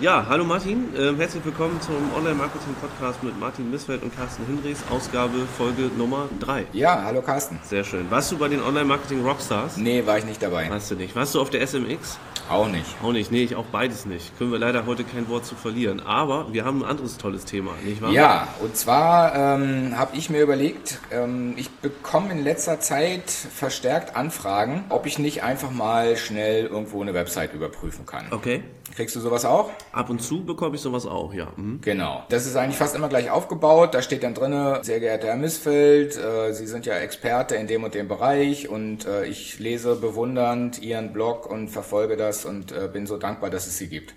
Ja, hallo Martin, äh, herzlich willkommen zum Online-Marketing-Podcast mit Martin Missfeld und Carsten Hinrichs, Ausgabe Folge Nummer 3. Ja, hallo Carsten. Sehr schön. Warst du bei den Online-Marketing-Rockstars? Nee, war ich nicht dabei. Warst du nicht. Warst du auf der SMX? Auch nicht. Auch nicht, nee, ich auch beides nicht. Können wir leider heute kein Wort zu verlieren. Aber wir haben ein anderes tolles Thema, nicht wahr? Ja, und zwar ähm, habe ich mir überlegt, ähm, ich bekomme in letzter Zeit verstärkt Anfragen, ob ich nicht einfach mal schnell irgendwo eine Website überprüfen kann. Okay. Kriegst du sowas auch? Ab und zu bekomme ich sowas auch, ja. Mhm. Genau. Das ist eigentlich fast immer gleich aufgebaut. Da steht dann drinne, sehr geehrter Herr Missfeld, äh, Sie sind ja Experte in dem und dem Bereich und äh, ich lese bewundernd Ihren Blog und verfolge das und äh, bin so dankbar, dass es Sie gibt.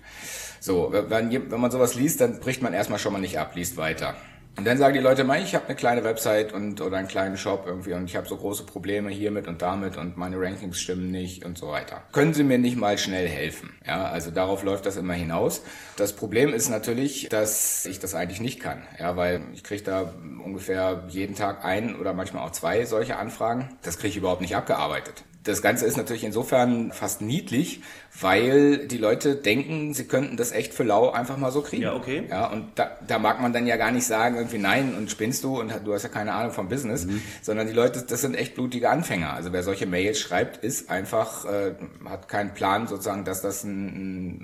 So, wenn, wenn man sowas liest, dann bricht man erstmal schon mal nicht ab, liest weiter. Und dann sagen die Leute mal, ich habe eine kleine Website und oder einen kleinen Shop irgendwie und ich habe so große Probleme hiermit und damit und meine Rankings stimmen nicht und so weiter. Können Sie mir nicht mal schnell helfen? Ja, also darauf läuft das immer hinaus. Das Problem ist natürlich, dass ich das eigentlich nicht kann, ja, weil ich kriege da ungefähr jeden Tag ein oder manchmal auch zwei solche Anfragen. Das kriege ich überhaupt nicht abgearbeitet. Das Ganze ist natürlich insofern fast niedlich, weil die Leute denken, sie könnten das echt für lau einfach mal so kriegen. Ja, okay. Ja, und da, da mag man dann ja gar nicht sagen, irgendwie nein und spinnst du und du hast ja keine Ahnung vom Business, mhm. sondern die Leute, das sind echt blutige Anfänger. Also wer solche Mails schreibt, ist einfach, äh, hat keinen Plan sozusagen, dass das ein,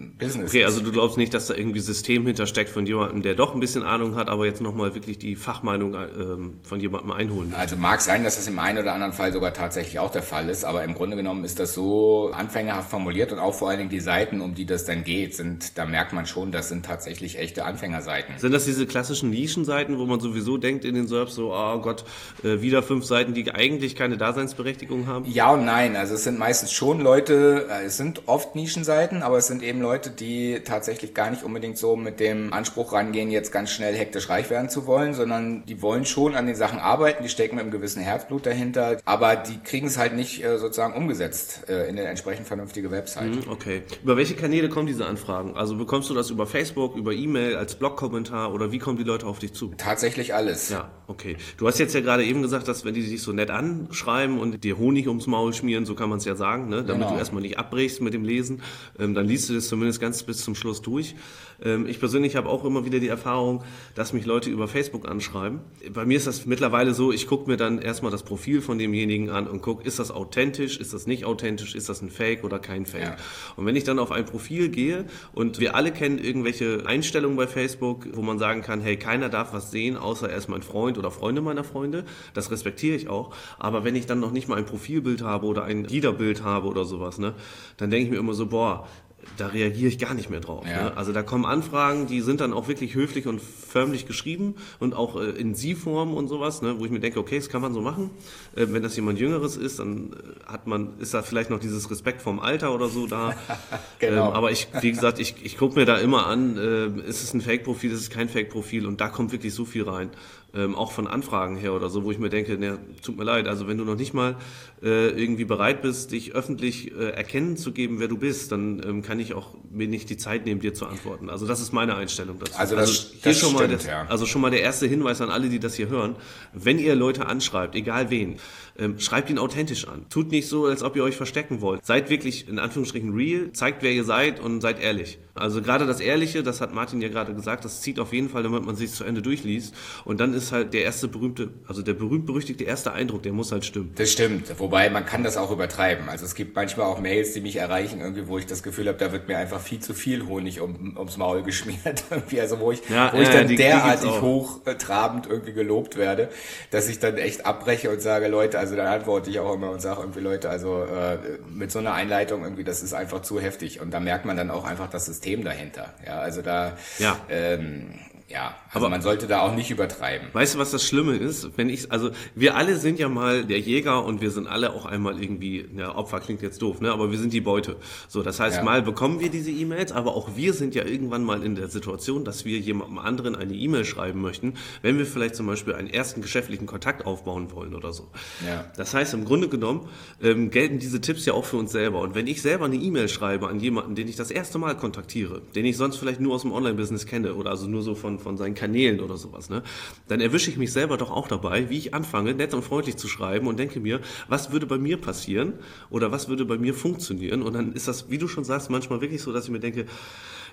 ein Business okay, ist. also du glaubst nicht, dass da irgendwie System hintersteckt von jemandem, der doch ein bisschen Ahnung hat, aber jetzt nochmal wirklich die Fachmeinung ähm, von jemandem einholen. Also mag sein, dass das im einen oder anderen Fall sogar tatsächlich auch der Fall ist, aber im Grunde genommen ist das so anfängerhaft formuliert und auch vor allen Dingen die Seiten, um die das dann geht, sind, da merkt man schon, das sind tatsächlich echte Anfängerseiten. Sind das diese klassischen Nischenseiten, wo man sowieso denkt in den Serbs so, oh Gott, äh, wieder fünf Seiten, die eigentlich keine Daseinsberechtigung haben? Ja und nein. Also es sind meistens schon Leute, äh, es sind oft Nischenseiten, aber es sind eben Leute, die tatsächlich gar nicht unbedingt so mit dem Anspruch rangehen, jetzt ganz schnell hektisch reich werden zu wollen, sondern die wollen schon an den Sachen arbeiten, die stecken mit einem gewissen Herzblut dahinter, aber die kriegen es halt nicht äh, sozusagen umgesetzt äh, in eine entsprechend vernünftige Website. Mhm, okay. Über welche Kanäle kommen diese Anfragen? Also bekommst du das über Facebook, über E-Mail, als Blogkommentar oder wie kommen die Leute auf dich zu? Tatsächlich alles. Ja, okay. Du hast jetzt ja gerade eben gesagt, dass wenn die sich so nett anschreiben und dir Honig ums Maul schmieren, so kann man es ja sagen, ne? damit Genau. du erstmal nicht abbrichst mit dem Lesen, ähm, dann liest du das zumindest ganz bis zum Schluss durch. Ähm, ich persönlich habe auch immer wieder die Erfahrung, dass mich Leute über Facebook anschreiben. Bei mir ist das mittlerweile so, ich gucke mir dann erstmal das Profil von demjenigen an und gucke, ist das authentisch, ist das nicht authentisch, ist das ein Fake oder kein Fake. Ja. Und wenn ich dann auf ein Profil gehe und wir alle kennen irgendwelche Einstellungen bei Facebook, wo man sagen kann, hey, keiner darf was sehen, außer er ist mein Freund oder Freunde meiner Freunde, das respektiere ich auch. Aber wenn ich dann noch nicht mal ein Profilbild habe oder ein Liederbild habe oder sowas, ne, dann denke ich mir immer so, boah, da reagiere ich gar nicht mehr drauf. Ja. Ne? Also da kommen Anfragen, die sind dann auch wirklich höflich und förmlich geschrieben und auch äh, in Sie-Form und sowas, ne? wo ich mir denke, okay, das kann man so machen. Äh, wenn das jemand Jüngeres ist, dann äh, hat man, ist da vielleicht noch dieses Respekt vorm Alter oder so da. Genau. Ähm, aber ich, wie gesagt, ich, ich gucke mir da immer an, äh, ist es ein Fake-Profil, ist es kein Fake-Profil und da kommt wirklich so viel rein. Ähm, auch von Anfragen her oder so, wo ich mir denke, ne, tut mir leid, also wenn du noch nicht mal äh, irgendwie bereit bist, dich öffentlich äh, erkennen zu geben, wer du bist, dann ähm, kann ich auch mir nicht die Zeit nehmen, dir zu antworten. Also das ist meine Einstellung dazu. Also das- hier das schon mal stimmt, das, ja. also schon mal der erste Hinweis an alle, die das hier hören. Wenn ihr Leute anschreibt, egal wen, ähm, schreibt ihn authentisch an. Tut nicht so, als ob ihr euch verstecken wollt. Seid wirklich in Anführungsstrichen real, zeigt, wer ihr seid und seid ehrlich. Also gerade das Ehrliche, das hat Martin ja gerade gesagt, das zieht auf jeden Fall, damit man sich zu Ende durchliest. Und dann ist halt der erste berühmte, also der berühmt-berüchtigte erste Eindruck, der muss halt stimmen. Das stimmt, wobei man kann das auch übertreiben. Also es gibt manchmal auch Mails, die mich erreichen, irgendwie, wo ich das Gefühl habe, da wird mir einfach viel zu viel Honig um, ums Maul geschmiert. Irgendwie, also wo ich, Ja, wo ich ja, dann die- derartig hochtrabend irgendwie gelobt werde, dass ich dann echt abbreche und sage, Leute, also dann antworte ich auch immer und sage irgendwie, Leute, also äh, mit so einer Einleitung irgendwie, das ist einfach zu heftig. Und da merkt man dann auch einfach das System dahinter. Ja, also da, Ja. ähm, ja, also Aber- man sollte da auch nicht übertreiben. Weißt du, was das Schlimme ist? Wenn ich, also wir alle sind ja mal der Jäger und wir sind alle auch einmal irgendwie, ja, Opfer klingt jetzt doof, ne? Aber wir sind die Beute. So, das heißt, Ja. mal bekommen wir diese E-Mails, aber auch wir sind ja irgendwann mal in der Situation, dass wir jemandem anderen eine E-Mail schreiben möchten, wenn wir vielleicht zum Beispiel einen ersten geschäftlichen Kontakt aufbauen wollen oder so. Ja. Das heißt, im Grunde genommen ähm, gelten diese Tipps ja auch für uns selber. Und wenn ich selber eine E-Mail schreibe an jemanden, den ich das erste Mal kontaktiere, den ich sonst vielleicht nur aus dem Online-Business kenne oder also nur so von, von seinen Kanälen oder sowas, ne, dann erwische ich mich selber doch auch dabei, wie ich anfange, nett und freundlich zu schreiben und denke mir, was würde bei mir passieren oder was würde bei mir funktionieren? Und dann ist das, wie du schon sagst, manchmal wirklich so, dass ich mir denke,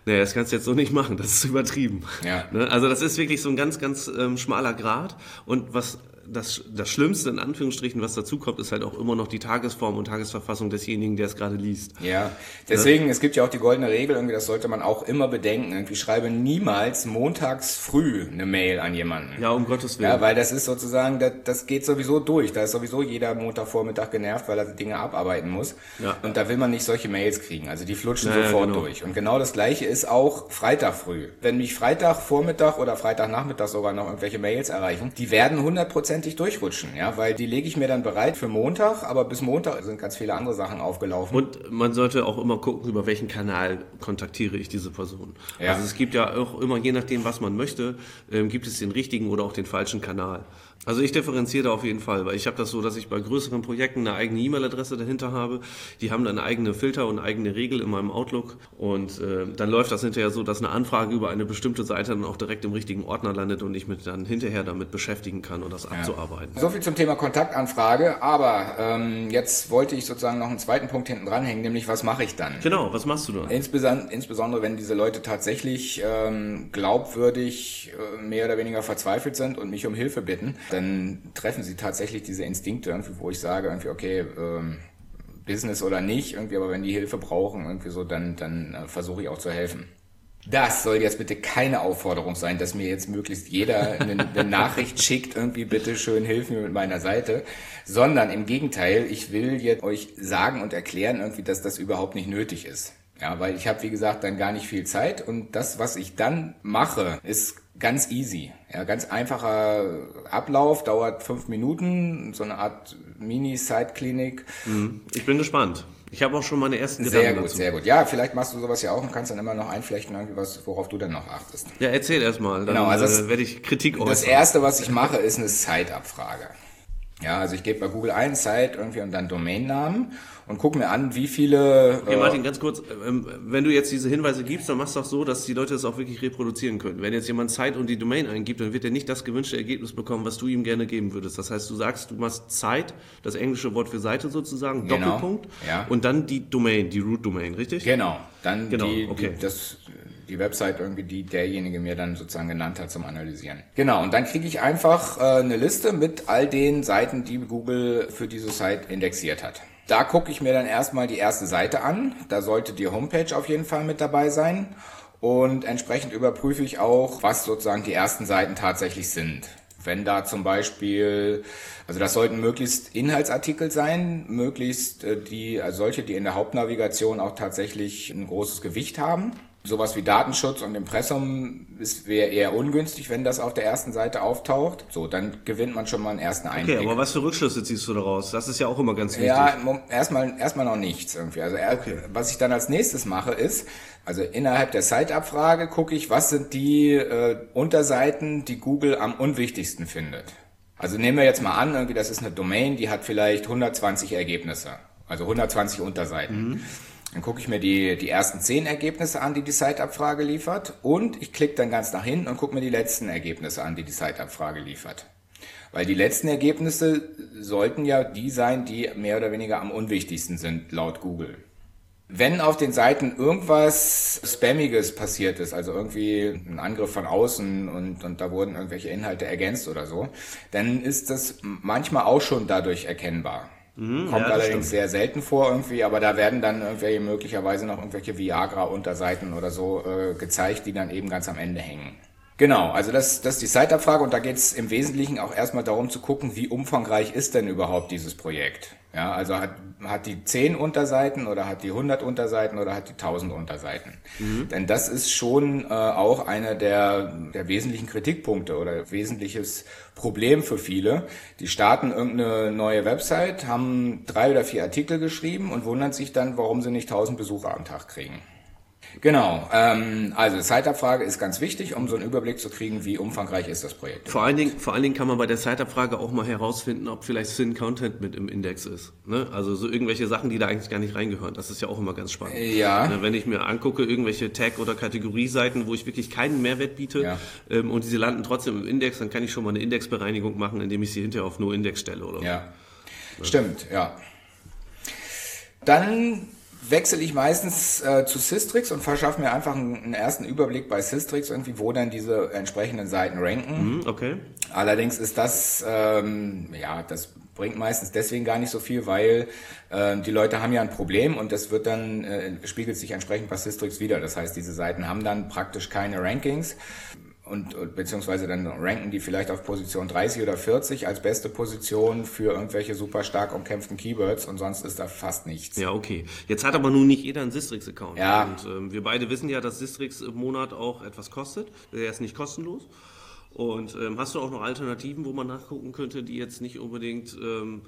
Naja, das kannst du jetzt so nicht machen, das ist übertrieben. Ja. Ne? Also das ist wirklich so ein ganz, ganz ähm, schmaler Grad. Und was das, das Schlimmste in Anführungsstrichen, was dazu kommt, ist halt auch immer noch die Tagesform und Tagesverfassung desjenigen, der es gerade liest. Ja, deswegen, ja. es gibt ja auch die goldene Regel, irgendwie, das sollte man auch immer bedenken. Irgendwie schreibe niemals montags früh eine Mail an jemanden. Ja, um Gottes Willen. Ja, weil das ist sozusagen, das, das geht sowieso durch. Da ist sowieso jeder Montagvormittag genervt, weil er Dinge abarbeiten muss. Ja. Und da will man nicht solche Mails kriegen. Also die flutschen ja, sofort genau. durch. Und genau das gleiche ist auch Freitag früh. Wenn mich Freitagvormittag oder Freitagnachmittag sogar noch irgendwelche Mails erreichen, die werden 100% hundertprozentig durchrutschen, ja, weil die lege ich mir dann bereit für Montag, aber bis Montag sind ganz viele andere Sachen aufgelaufen. Und man sollte auch immer gucken, über welchen Kanal kontaktiere ich diese Person. Ja. Also es gibt ja auch immer, je nachdem, was man möchte, ähm, gibt es den richtigen oder auch den falschen Kanal. Also ich differenziere da auf jeden Fall, weil ich habe das so, dass ich bei größeren Projekten eine eigene E-Mail-Adresse dahinter habe. Die haben dann eigene Filter und eigene Regel in meinem Outlook und äh, dann läuft das hinterher so, dass eine Anfrage über eine bestimmte Seite dann auch direkt im richtigen Ordner landet und ich mich dann hinterher damit beschäftigen kann und das ja. abzuarbeiten. So viel zum Thema Kontaktanfrage, aber ähm, jetzt wollte ich sozusagen noch einen zweiten Punkt hinten dranhängen, nämlich was mache ich dann? Genau, was machst du dann? Insbesondere, insbesondere wenn diese Leute tatsächlich ähm, glaubwürdig äh, mehr oder weniger verzweifelt sind und mich um Hilfe bitten dann treffen sie tatsächlich diese Instinkte, irgendwie, wo ich sage, irgendwie, okay, ähm, Business oder nicht, irgendwie, aber wenn die Hilfe brauchen, irgendwie so, dann, dann äh, versuche ich auch zu helfen. Das soll jetzt bitte keine Aufforderung sein, dass mir jetzt möglichst jeder eine, eine Nachricht schickt, irgendwie bitte schön hilf mir mit meiner Seite, sondern im Gegenteil, ich will jetzt euch sagen und erklären irgendwie, dass das überhaupt nicht nötig ist. Ja, weil ich habe, wie gesagt, dann gar nicht viel Zeit und das, was ich dann mache, ist ganz easy. Ja, ganz einfacher Ablauf, dauert fünf Minuten, so eine Art Mini-Side-Klinik. Mhm. Ich bin gespannt. Ich habe auch schon meine ersten Gedanken Sehr gut, dazu. sehr gut. Ja, vielleicht machst du sowas ja auch und kannst dann immer noch einflechten, was, worauf du dann noch achtest. Ja, erzähl erstmal, dann genau, also äh, werde ich Kritik äußern. Das erste, was ich mache, ist eine Site-Abfrage. Ja, also ich gebe bei Google ein, Site irgendwie und dann Domainnamen und gucke mir an, wie viele. Okay, Martin, ganz kurz, ähm, wenn du jetzt diese Hinweise gibst, dann machst du auch so, dass die Leute das auch wirklich reproduzieren können. Wenn jetzt jemand Zeit und die Domain eingibt, dann wird er nicht das gewünschte Ergebnis bekommen, was du ihm gerne geben würdest. Das heißt, du sagst, du machst Zeit, das englische Wort für Seite sozusagen, genau. Doppelpunkt, ja. und dann die Domain, die Root Domain, richtig? Genau, dann genau, die, okay. die, das die Website irgendwie, die derjenige mir dann sozusagen genannt hat zum Analysieren. Genau, und dann kriege ich einfach äh, eine Liste mit all den Seiten, die Google für diese Site indexiert hat. Da gucke ich mir dann erstmal die erste Seite an. Da sollte die Homepage auf jeden Fall mit dabei sein. Und entsprechend überprüfe ich auch, was sozusagen die ersten Seiten tatsächlich sind. Wenn da zum Beispiel, also das sollten möglichst Inhaltsartikel sein, möglichst äh, die, also solche, die in der Hauptnavigation auch tatsächlich ein großes Gewicht haben sowas wie Datenschutz und Impressum wäre eher ungünstig, wenn das auf der ersten Seite auftaucht. So, dann gewinnt man schon mal einen ersten Einblick. Okay, aber was für Rückschlüsse ziehst du daraus? Das ist ja auch immer ganz wichtig. Ja, erstmal erstmal noch nichts irgendwie. Also okay. was ich dann als nächstes mache ist, also innerhalb der Site-Abfrage gucke ich, was sind die äh, Unterseiten, die Google am unwichtigsten findet. Also nehmen wir jetzt mal an, irgendwie das ist eine Domain, die hat vielleicht 120 Ergebnisse, also 120 Unterseiten. Mhm. Dann gucke ich mir die, die ersten zehn Ergebnisse an, die die Site-Abfrage liefert. Und ich klicke dann ganz nach hinten und gucke mir die letzten Ergebnisse an, die die Site-Abfrage liefert. Weil die letzten Ergebnisse sollten ja die sein, die mehr oder weniger am unwichtigsten sind, laut Google. Wenn auf den Seiten irgendwas Spammiges passiert ist, also irgendwie ein Angriff von außen und, und da wurden irgendwelche Inhalte ergänzt oder so, dann ist das manchmal auch schon dadurch erkennbar. Mhm, Kommt ja, allerdings sehr selten vor irgendwie, aber da werden dann irgendwelche möglicherweise noch irgendwelche Viagra-Unterseiten oder so äh, gezeigt, die dann eben ganz am Ende hängen. Genau, also das, das ist die Site-Abfrage und da geht es im Wesentlichen auch erstmal darum zu gucken, wie umfangreich ist denn überhaupt dieses Projekt. Ja, also hat, hat die 10 Unterseiten oder hat die 100 Unterseiten oder hat die 1000 Unterseiten. Mhm. Denn das ist schon äh, auch einer der, der wesentlichen Kritikpunkte oder wesentliches Problem für viele. Die starten irgendeine neue Website, haben drei oder vier Artikel geschrieben und wundern sich dann, warum sie nicht 1000 Besucher am Tag kriegen. Genau, ähm, also Zeitabfrage ist ganz wichtig, um so einen Überblick zu kriegen, wie umfangreich ist das Projekt. Vor allen Dingen, vor allen Dingen kann man bei der Zeitabfrage auch mal herausfinden, ob vielleicht Sin Content mit im Index ist. Ne? Also so irgendwelche Sachen, die da eigentlich gar nicht reingehören. Das ist ja auch immer ganz spannend. Ja. Ne? Wenn ich mir angucke, irgendwelche Tag- oder Kategorieseiten, wo ich wirklich keinen Mehrwert biete ja. ähm, und diese landen trotzdem im Index, dann kann ich schon mal eine Indexbereinigung machen, indem ich sie hinterher auf No-Index stelle oder ja. Ja, stimmt, ja. Dann wechsle ich meistens äh, zu Systrix und verschaffe mir einfach einen, einen, ersten Überblick bei Systrix irgendwie, wo dann diese entsprechenden Seiten ranken. Mhm, okay. Allerdings ist das, ähm, ja, das bringt meistens deswegen gar nicht so viel, weil äh, die Leute haben ja ein Problem und das wird dann, äh, spiegelt sich entsprechend bei Systrix wieder. Das heißt, diese Seiten haben dann praktisch keine Rankings und beziehungsweise dann ranken die vielleicht auf Position 30 oder 40 als beste Position für irgendwelche super stark umkämpften Keywords und sonst ist da fast nichts. Ja, okay. Jetzt hat aber nun nicht jeder einen Sistrix-Account. Ja. Und ähm, wir beide wissen ja, dass Sistrix im Monat auch etwas kostet. Der ist nicht kostenlos. Und ähm, hast du auch noch Alternativen, wo man nachgucken könnte, die jetzt nicht unbedingt ähm,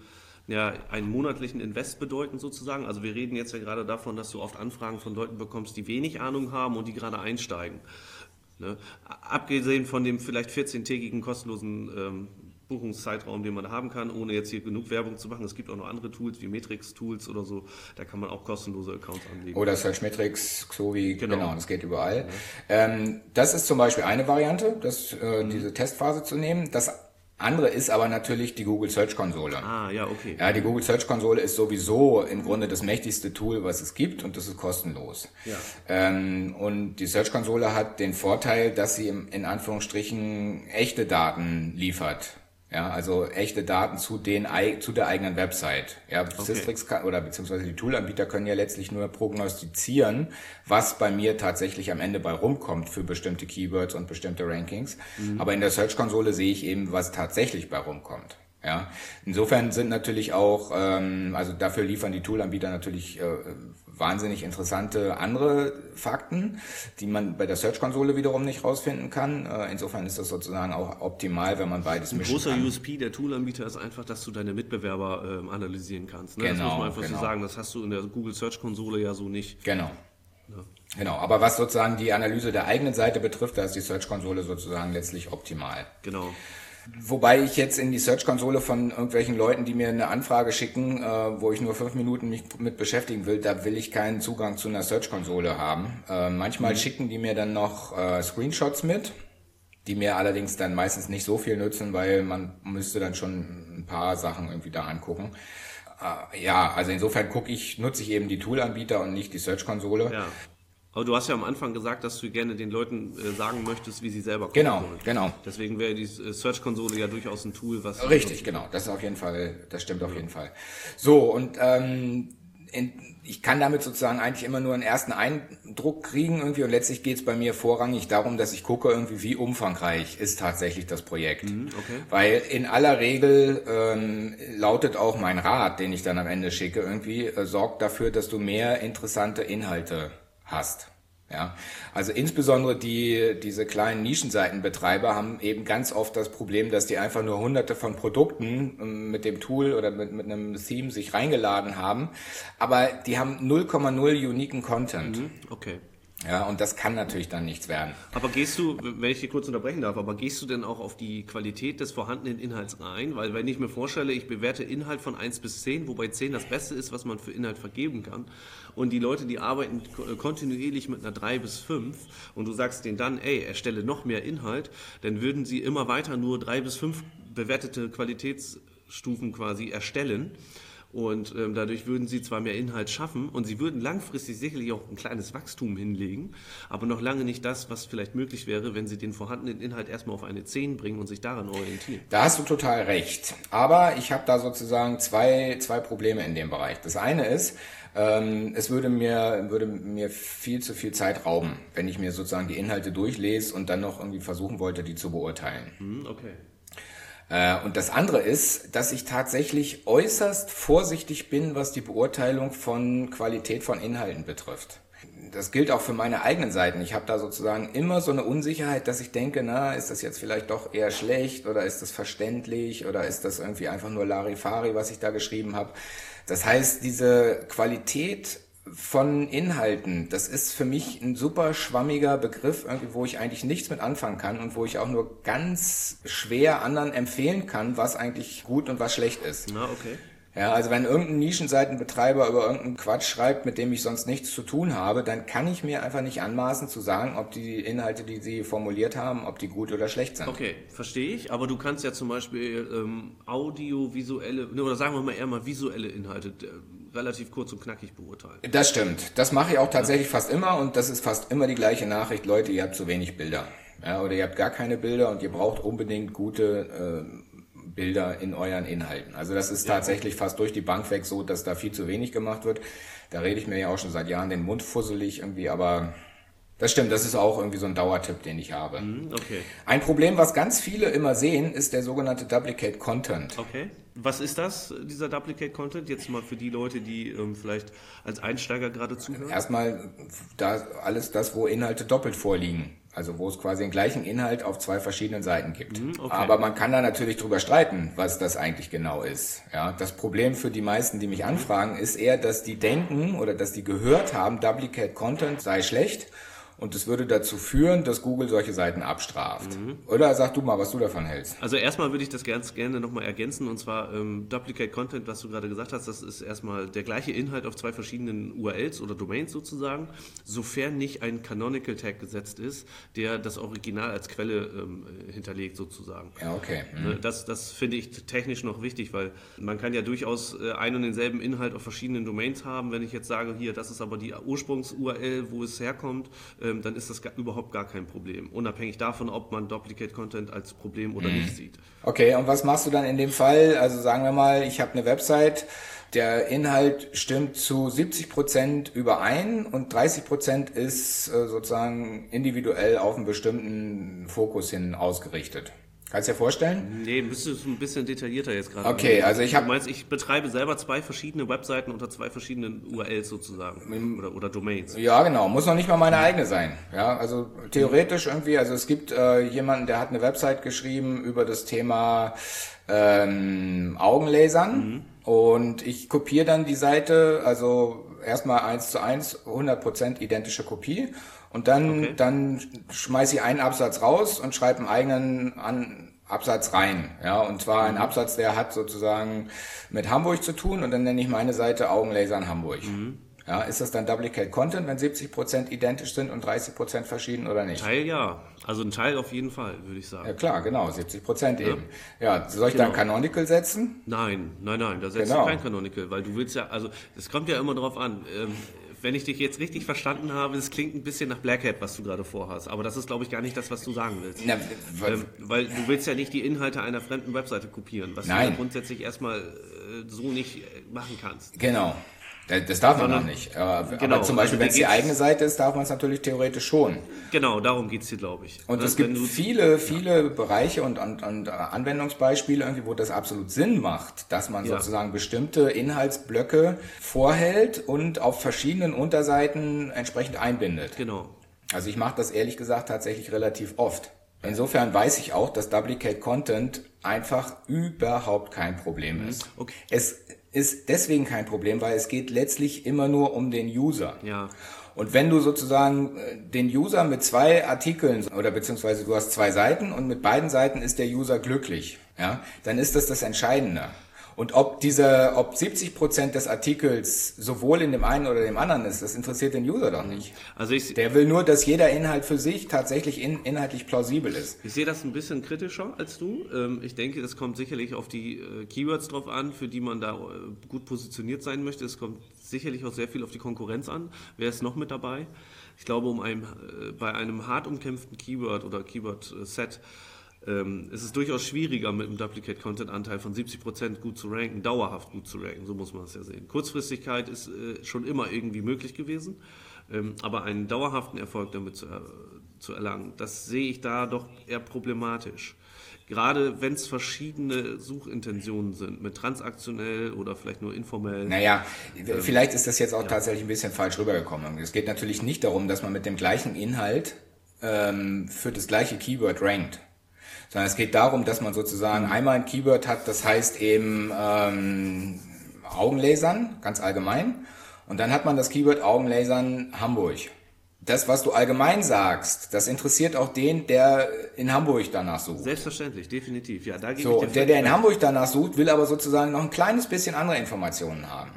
ja, einen monatlichen Invest bedeuten sozusagen? Also wir reden jetzt ja gerade davon, dass du oft Anfragen von Leuten bekommst, die wenig Ahnung haben und die gerade einsteigen. Ne? Abgesehen von dem vielleicht 14-tägigen kostenlosen ähm, Buchungszeitraum, den man haben kann, ohne jetzt hier genug Werbung zu machen. Es gibt auch noch andere Tools wie Metrix-Tools oder so, da kann man auch kostenlose Accounts anlegen. Oder Searchmetrics, Xovi, genau. genau, das geht überall. Ja. Ähm, das ist zum Beispiel eine Variante, das, äh, mhm. diese Testphase zu nehmen. Das andere ist aber natürlich die Google Search Konsole. Ah, ja, okay. Ja, die Google Search Konsole ist sowieso im Grunde das mächtigste Tool, was es gibt und das ist kostenlos. Ja. Ähm, und die Search Konsole hat den Vorteil, dass sie im, in Anführungsstrichen echte Daten liefert. Ja, also echte Daten zu den zu der eigenen Website. Ja, okay. Systrix kann, oder beziehungsweise die Toolanbieter können ja letztlich nur prognostizieren, was bei mir tatsächlich am Ende bei rumkommt für bestimmte Keywords und bestimmte Rankings. Mhm. Aber in der Search Konsole sehe ich eben, was tatsächlich bei rumkommt. Ja, insofern sind natürlich auch, ähm, also dafür liefern die Toolanbieter natürlich äh, wahnsinnig interessante andere Fakten, die man bei der Search-Konsole wiederum nicht rausfinden kann. Äh, insofern ist das sozusagen auch optimal, wenn man beides Ein großer kann. USP der Toolanbieter ist einfach, dass du deine Mitbewerber äh, analysieren kannst. Ne? Genau, das muss man einfach genau. so sagen. Das hast du in der Google Search-Konsole ja so nicht. Genau. Ja. Genau, aber was sozusagen die Analyse der eigenen Seite betrifft, da ist die Search-Konsole sozusagen letztlich optimal. Genau. Wobei ich jetzt in die Search-Konsole von irgendwelchen Leuten, die mir eine Anfrage schicken, äh, wo ich nur fünf Minuten mich mit beschäftigen will, da will ich keinen Zugang zu einer Search-Konsole haben. Äh, manchmal mhm. schicken die mir dann noch äh, Screenshots mit, die mir allerdings dann meistens nicht so viel nützen, weil man müsste dann schon ein paar Sachen irgendwie da angucken. Äh, ja, also insofern gucke ich, nutze ich eben die Tool-Anbieter und nicht die Search-Konsole. Ja. Aber du hast ja am Anfang gesagt, dass du gerne den Leuten äh, sagen möchtest, wie sie selber kommen Genau, wollen. genau. Deswegen wäre die äh, Search-Konsole ja durchaus ein Tool, was... Richtig, genau. Das ist auf jeden Fall, das stimmt auf jeden Fall. So, und ähm, in, ich kann damit sozusagen eigentlich immer nur einen ersten Eindruck kriegen irgendwie und letztlich geht es bei mir vorrangig darum, dass ich gucke irgendwie, wie umfangreich ist tatsächlich das Projekt. Mhm, okay. Weil in aller Regel ähm, lautet auch mein Rat, den ich dann am Ende schicke, irgendwie, äh, sorgt dafür, dass du mehr interessante Inhalte hast. Ja, also insbesondere die, diese kleinen Nischenseitenbetreiber haben eben ganz oft das Problem, dass die einfach nur hunderte von Produkten ähm, mit dem Tool oder mit, mit einem Theme sich reingeladen haben, aber die haben 0,0 uniken Content. Mhm, okay. Ja, und das kann natürlich dann nichts werden. Aber gehst du, wenn ich dich kurz unterbrechen darf, aber gehst du denn auch auf die Qualität des vorhandenen Inhalts ein? Weil wenn ich mir vorstelle, ich bewerte Inhalt von 1 bis 10, wobei 10 das Beste ist, was man für Inhalt vergeben kann, und die Leute, die arbeiten kontinuierlich mit einer 3 bis 5 und du sagst denen dann, ey, erstelle noch mehr Inhalt, dann würden sie immer weiter nur 3 bis 5 bewertete Qualitätsstufen quasi erstellen. Und ähm, dadurch würden sie zwar mehr Inhalt schaffen und sie würden langfristig sicherlich auch ein kleines Wachstum hinlegen, aber noch lange nicht das, was vielleicht möglich wäre, wenn sie den vorhandenen Inhalt erstmal auf eine 10 bringen und sich daran orientieren. Da hast du total recht. Aber ich habe da sozusagen zwei, zwei Probleme in dem Bereich. Das eine ist, ähm, es würde mir, würde mir viel zu viel Zeit rauben, wenn ich mir sozusagen die Inhalte durchlese und dann noch irgendwie versuchen wollte, die zu beurteilen. Hm, okay. Äh, und das andere ist, dass ich tatsächlich äußerst vorsichtig bin, was die Beurteilung von Qualität von Inhalten betrifft. Das gilt auch für meine eigenen Seiten. Ich habe da sozusagen immer so eine Unsicherheit, dass ich denke, na, ist das jetzt vielleicht doch eher schlecht oder ist das verständlich oder ist das irgendwie einfach nur Larifari, was ich da geschrieben habe. Das heißt, diese Qualität von Inhalten, das ist für mich ein super schwammiger Begriff, irgendwie, wo ich eigentlich nichts mit anfangen kann und wo ich auch nur ganz schwer anderen empfehlen kann, was eigentlich gut und was schlecht ist. Na, okay. Ja, also wenn irgendein Nischenseitenbetreiber über irgendeinen Quatsch schreibt, mit dem ich sonst nichts zu tun habe, dann kann ich mir einfach nicht anmaßen zu sagen, ob die Inhalte, die sie formuliert haben, ob die gut oder schlecht sind. Okay, verstehe ich. Aber du kannst ja zum Beispiel ähm, audiovisuelle, oder sagen wir mal eher mal visuelle Inhalte relativ kurz und knackig beurteilen. Das stimmt. Das mache ich auch tatsächlich ja. fast immer und das ist fast immer die gleiche Nachricht. Leute, ihr habt zu wenig Bilder. Ja, oder ihr habt gar keine Bilder und ihr braucht unbedingt gute äh, Bilder in euren Inhalten. Also das ist tatsächlich ja. fast durch die Bank weg so, dass da viel zu wenig gemacht wird. Da rede ich mir ja auch schon seit Jahren den Mund fusselig irgendwie, aber das stimmt, das ist auch irgendwie so ein Dauertipp, den ich habe. Mhm, okay. Ein Problem, was ganz viele immer sehen, ist der sogenannte Duplicate Content. Okay. Was ist das, dieser Duplicate Content? Jetzt mal für die Leute, die ähm, vielleicht als Einsteiger gerade zuhören. Erstmal da alles das, wo Inhalte doppelt vorliegen. Also wo es quasi den gleichen Inhalt auf zwei verschiedenen Seiten gibt. Mhm, okay. Aber man kann da natürlich drüber streiten, was das eigentlich genau ist. Ja, das Problem für die meisten, die mich anfragen, ist eher, dass die denken oder dass die gehört haben, Duplicate Content sei schlecht und es würde dazu führen, dass Google solche Seiten abstraft. Mhm. Oder sag du mal, was du davon hältst. Also erstmal würde ich das ganz gerne nochmal ergänzen und zwar ähm, Duplicate Content, was du gerade gesagt hast, das ist erstmal der gleiche Inhalt auf zwei verschiedenen URLs oder Domains sozusagen, sofern nicht ein Canonical Tag gesetzt ist, der das Original als Quelle ähm, hinterlegt sozusagen. Ja, okay. Mhm. Ne, das, das finde ich technisch noch wichtig, weil man kann ja durchaus äh, einen und denselben Inhalt auf verschiedenen Domains haben. Wenn ich jetzt sage, hier, das ist aber die Ursprungs-URL, wo es herkommt, ähm, dann ist das gar, überhaupt gar kein Problem. Unabhängig davon, ob man Duplicate Content als Problem oder mhm. nicht sieht. Okay, und was machst du dann in dem Fall? Also sagen wir mal, ich habe eine Website, der Inhalt stimmt zu 70 Prozent überein und 30 Prozent ist äh, sozusagen individuell auf einen bestimmten Fokus hin ausgerichtet. Kannst du dir vorstellen? Nee, müsstest du ein bisschen detaillierter jetzt gerade. Okay, also ich habe. Du meinst, ich betreibe selber zwei verschiedene Webseiten unter zwei verschiedenen URLs sozusagen oder, oder Domains. Ja, genau. Muss noch nicht mal meine eigene sein. Ja, also theoretisch irgendwie. Also es gibt äh, jemanden, der hat eine Website geschrieben über das Thema ähm, Augenlasern mhm. und ich kopiere dann die Seite, also erstmal eins zu eins, 100% identische Kopie und dann, okay. dann schmeiße ich einen Absatz raus und schreibe einen eigenen an, Absatz rein. Ja, und zwar ein mhm. Absatz, der hat sozusagen mit Hamburg zu tun und dann nenne ich meine Seite Augenlasern Hamburg. Mhm. Ja, ist das dann Duplicate Content, wenn 70% identisch sind und 30% verschieden oder nicht? Teil ja. Also ein Teil auf jeden Fall, würde ich sagen. Ja klar, genau, 70% ja. eben. Ja, soll ich genau. dann Canonical setzen? Nein, nein, nein, da setzt genau. du kein Canonical, weil du willst ja, also es kommt ja immer darauf an. Ähm, wenn ich dich jetzt richtig verstanden habe, es klingt ein bisschen nach Black Hat, was du gerade vorhast. Aber das ist, glaube ich, gar nicht das, was du sagen willst. Na, ähm, weil du willst ja nicht die Inhalte einer fremden Webseite kopieren, was Nein. du ja grundsätzlich erstmal äh, so nicht äh, machen kannst. Genau. Das darf man noch nicht. Aber, genau, aber zum Beispiel, also wenn es die eigene Seite ist, darf man es natürlich theoretisch schon. Genau, darum geht es hier, glaube ich. Und es gibt viele, viele ja. Bereiche und, und, und, Anwendungsbeispiele, irgendwie, wo das absolut Sinn macht, dass man ja. sozusagen bestimmte Inhaltsblöcke vorhält und auf verschiedenen Unterseiten entsprechend einbindet. Genau. Also ich mache das ehrlich gesagt tatsächlich relativ oft. Insofern weiß ich auch, dass Duplicate Content einfach überhaupt kein Problem mhm. ist. Okay. Es ist deswegen kein Problem, weil es geht letztlich immer nur um den User. Ja. Und wenn du sozusagen äh, den User mit zwei Artikeln oder beziehungsweise du hast zwei Seiten und mit beiden Seiten ist der User glücklich, ja, dann ist das das Entscheidende. Und ob diese, ob 70 Prozent des Artikels sowohl in dem einen oder dem anderen ist, das interessiert den User doch nicht. Also ich, der will nur, dass jeder Inhalt für sich tatsächlich in, inhaltlich plausibel ist. Ich sehe das ein bisschen kritischer als du. Ähm, ich denke, das kommt sicherlich auf die äh, Keywords drauf an, für die man da äh, gut positioniert sein möchte. Es kommt sicherlich auch sehr viel auf die Konkurrenz an. Wer ist noch mit dabei? Ich glaube, um einem, äh, bei einem hart umkämpften Keyword oder Keyword-Set ähm, es ist durchaus schwieriger mit einem Duplicate-Content-Anteil von 70% gut zu ranken, dauerhaft gut zu ranken, so muss man es ja sehen. Kurzfristigkeit ist äh, schon immer irgendwie möglich gewesen, ähm, aber einen dauerhaften Erfolg damit zu, äh, zu erlangen, das sehe ich da doch eher problematisch. Gerade wenn es verschiedene Suchintentionen sind, mit transaktionell oder vielleicht nur informell. Naja, ähm, vielleicht ist das jetzt auch ja. tatsächlich ein bisschen falsch rübergekommen. Es geht natürlich nicht darum, dass man mit dem gleichen Inhalt ähm, für das gleiche Keyword rankt sondern es geht darum, dass man sozusagen mhm. einmal ein Keyword hat, das heißt eben ähm, Augenlasern, ganz allgemein, und dann hat man das Keyword Augenlasern Hamburg. Das, was du allgemein sagst, das interessiert auch den, der in Hamburg danach sucht. Selbstverständlich, definitiv. Ja, da so, und der, der in Hamburg danach sucht, will aber sozusagen noch ein kleines bisschen andere Informationen haben.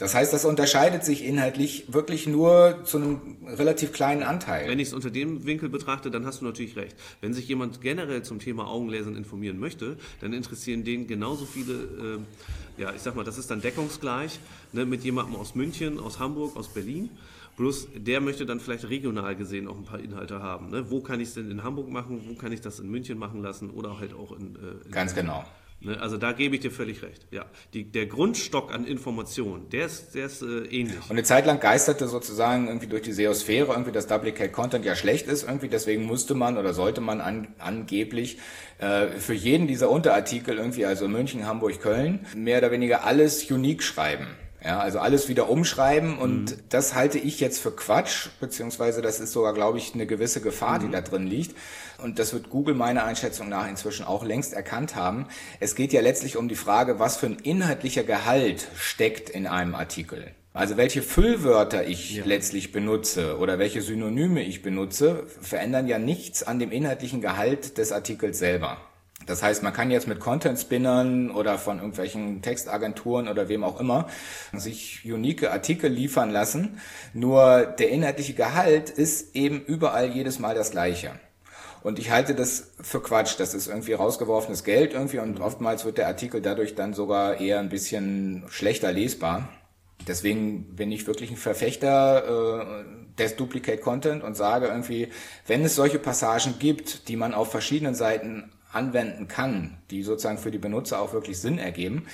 Das heißt, das unterscheidet sich inhaltlich wirklich nur zu einem relativ kleinen Anteil. Wenn ich es unter dem Winkel betrachte, dann hast du natürlich recht. Wenn sich jemand generell zum Thema Augenlasern informieren möchte, dann interessieren den genauso viele, äh, ja, ich sag mal, das ist dann deckungsgleich ne, mit jemandem aus München, aus Hamburg, aus Berlin. Bloß der möchte dann vielleicht regional gesehen auch ein paar Inhalte haben. Ne? Wo kann ich es denn in Hamburg machen? Wo kann ich das in München machen lassen? Oder halt auch in. Äh, in Ganz genau. Ne, also da gebe ich dir völlig recht. Ja, die, der Grundstock an Informationen, der ist, der ist äh, ähnlich. Und eine Zeit lang geisterte sozusagen irgendwie durch die SEO-Sphäre irgendwie, dass Duplicate Content ja schlecht ist irgendwie. Deswegen musste man oder sollte man an, angeblich äh, für jeden dieser Unterartikel irgendwie, also München, Hamburg, Köln, mehr oder weniger alles unique schreiben. Ja, also alles wieder umschreiben und mhm. das halte ich jetzt für Quatsch, beziehungsweise das ist sogar, glaube ich, eine gewisse Gefahr, mhm. die da drin liegt. Und das wird Google meiner Einschätzung nach inzwischen auch längst erkannt haben. Es geht ja letztlich um die Frage, was für ein inhaltlicher Gehalt steckt in einem Artikel. Also welche Füllwörter ich ja. letztlich benutze oder welche Synonyme ich benutze, verändern ja nichts an dem inhaltlichen Gehalt des Artikels selber. Das heißt, man kann jetzt mit Content-Spinnern oder von irgendwelchen Textagenturen oder wem auch immer sich unique Artikel liefern lassen. Nur der inhaltliche Gehalt ist eben überall jedes Mal das gleiche. Und ich halte das für Quatsch. Das ist irgendwie rausgeworfenes Geld irgendwie und oftmals wird der Artikel dadurch dann sogar eher ein bisschen schlechter lesbar. Deswegen bin ich wirklich ein Verfechter äh, des Duplicate Content und sage irgendwie, wenn es solche Passagen gibt, die man auf verschiedenen Seiten anwenden kann, die sozusagen für die Benutzer auch wirklich Sinn ergeben,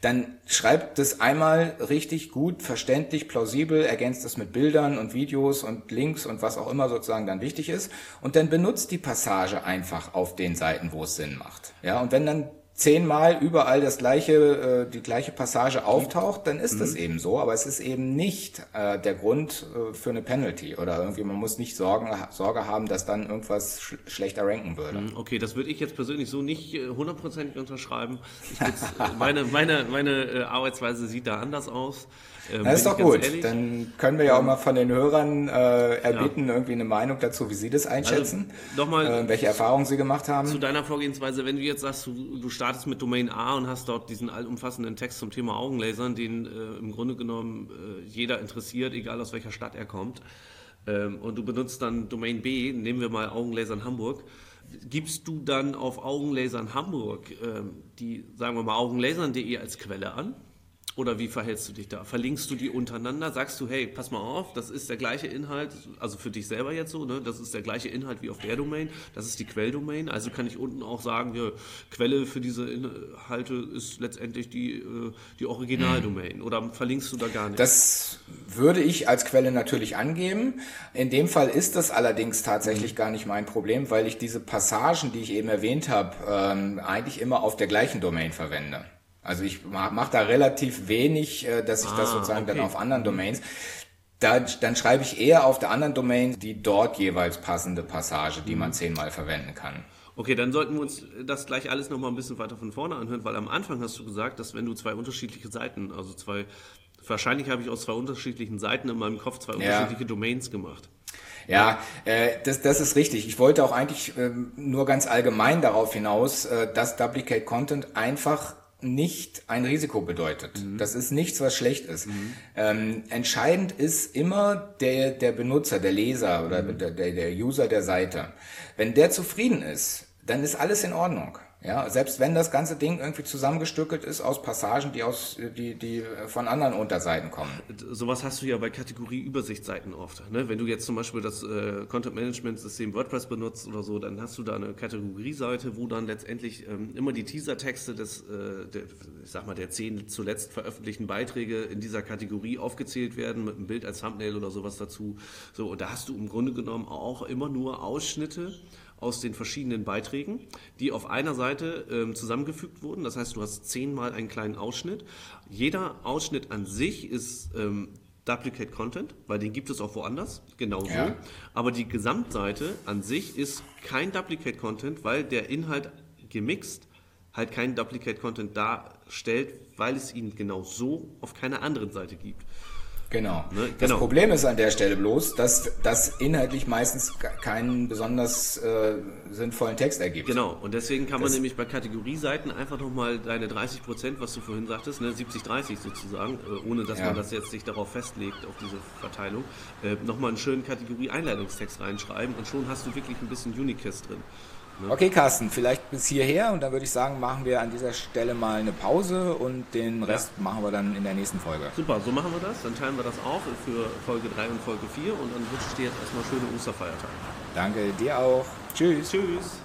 dann schreibt das einmal richtig gut, verständlich, plausibel, ergänzt es mit Bildern und Videos und Links und was auch immer sozusagen dann wichtig ist und dann benutzt die Passage einfach auf den Seiten, wo es Sinn macht. Ja, und wenn dann zehnmal überall das gleiche, äh, die gleiche Passage auftaucht, dann ist mhm. das eben so. Aber es ist eben nicht äh, der Grund äh, für eine Penalty oder irgendwie man muss nicht Sorgen, Sorge haben, dass dann irgendwas sch schlechter ranken würde. Mhm, okay, das würde ich jetzt persönlich so nicht äh, hundertprozentig unterschreiben. meine meine, meine äh, Arbeitsweise sieht da anders aus. Ähm, das ist doch gut. Ehrlich. Dann können wir ja auch mal von den Hörern äh, erbitten, ja. irgendwie eine Meinung dazu, wie Sie das einschätzen. Also, nochmal, äh, welche Erfahrungen Sie gemacht haben. Zu deiner Vorgehensweise, wenn du jetzt sagst, du, du startest mit Domain A und hast dort diesen allumfassenden Text zum Thema Augenlasern, den äh, im Grunde genommen äh, jeder interessiert, egal aus welcher Stadt er kommt. Ähm, und du benutzt dann Domain B, nehmen wir mal Augenlasern Hamburg gibst du dann auf Augenlasern Hamburg ähm, die, sagen wir mal, augenlasern.de als Quelle an? Oder wie verhältst du dich da? Verlinkst du die untereinander? Sagst du, hey, pass mal auf, das ist der gleiche Inhalt, also für dich selber jetzt so, ne? das ist der gleiche Inhalt wie auf der Domain, das ist die Quelldomain. Also kann ich unten auch sagen, ja, Quelle für diese Inhalte ist letztendlich die, äh, die Originaldomain. Oder verlinkst du da gar nicht? Das würde ich als Quelle natürlich angeben. In dem Fall ist das allerdings tatsächlich gar nicht mein Problem, weil ich diese Passagen, die ich eben erwähnt habe, ähm, eigentlich immer auf der gleichen Domain verwende. Also ich mache da relativ wenig, äh, dass ich ah, das sozusagen okay. dann auf anderen Domains. Da, dann schreibe ich eher auf der anderen Domain die dort jeweils passende Passage, die mhm. man zehnmal verwenden kann. Okay, dann sollten wir uns das gleich alles nochmal ein bisschen weiter von vorne anhören, weil am Anfang hast du gesagt, dass wenn du zwei unterschiedliche Seiten, also zwei, wahrscheinlich habe ich aus zwei unterschiedlichen Seiten in meinem Kopf zwei ja. unterschiedliche Domains gemacht. Ja, äh, das, das ist richtig. Ich wollte auch eigentlich äh, nur ganz allgemein darauf hinaus, äh, dass Duplicate Content einfach nicht ein Risiko bedeutet. Mhm. Das ist nichts, was schlecht ist. Mhm. Ähm, entscheidend ist immer der, der Benutzer, der Leser oder mhm. der, der User der Seite. Wenn der zufrieden ist, dann ist alles in Ordnung. Ja, selbst wenn das ganze Ding irgendwie zusammengestückelt ist aus Passagen, die aus die die von anderen Unterseiten kommen. Sowas hast du ja bei Kategorie-Übersichtsseiten oft. Ne? Wenn du jetzt zum Beispiel das äh, Content Management System WordPress benutzt oder so, dann hast du da eine Kategorieseite, wo dann letztendlich ähm, immer die Teasertexte des, äh, der, ich sag mal, der zehn zuletzt veröffentlichten Beiträge in dieser Kategorie aufgezählt werden mit einem Bild als Thumbnail oder sowas dazu. So und da hast du im Grunde genommen auch immer nur Ausschnitte aus den verschiedenen Beiträgen, die auf einer Seite ähm, zusammengefügt wurden. Das heißt, du hast zehnmal einen kleinen Ausschnitt. Jeder Ausschnitt an sich ist ähm, Duplicate Content, weil den gibt es auch woanders, genauso. Ja. Aber die Gesamtseite an sich ist kein Duplicate Content, weil der Inhalt gemixt halt keinen Duplicate Content darstellt, weil es ihn genau so auf keiner anderen Seite gibt. Genau. Ne? Das Genau. Problem ist an der Stelle bloß, dass das inhaltlich meistens ke- keinen besonders äh, sinnvollen Text ergibt. Genau, und deswegen kann man Das- nämlich bei Kategorieseiten einfach nochmal deine 30 Prozent, was du vorhin sagtest, ne, 70-30 sozusagen, äh, ohne dass Ja. man das jetzt sich darauf festlegt, auf diese Verteilung, äh, nochmal einen schönen Kategorie-Einleitungstext reinschreiben und schon hast du wirklich ein bisschen Unicast drin. Okay, Carsten, vielleicht bis hierher und dann würde ich sagen, machen wir an dieser Stelle mal eine Pause und den Rest machen wir dann in der nächsten Folge. Super, so machen wir das, dann teilen wir das auf für Folge 3 und Folge 4 und dann wünsche ich dir jetzt erstmal schöne Osterfeiertage. Danke dir auch. Tschüss. Tschüss!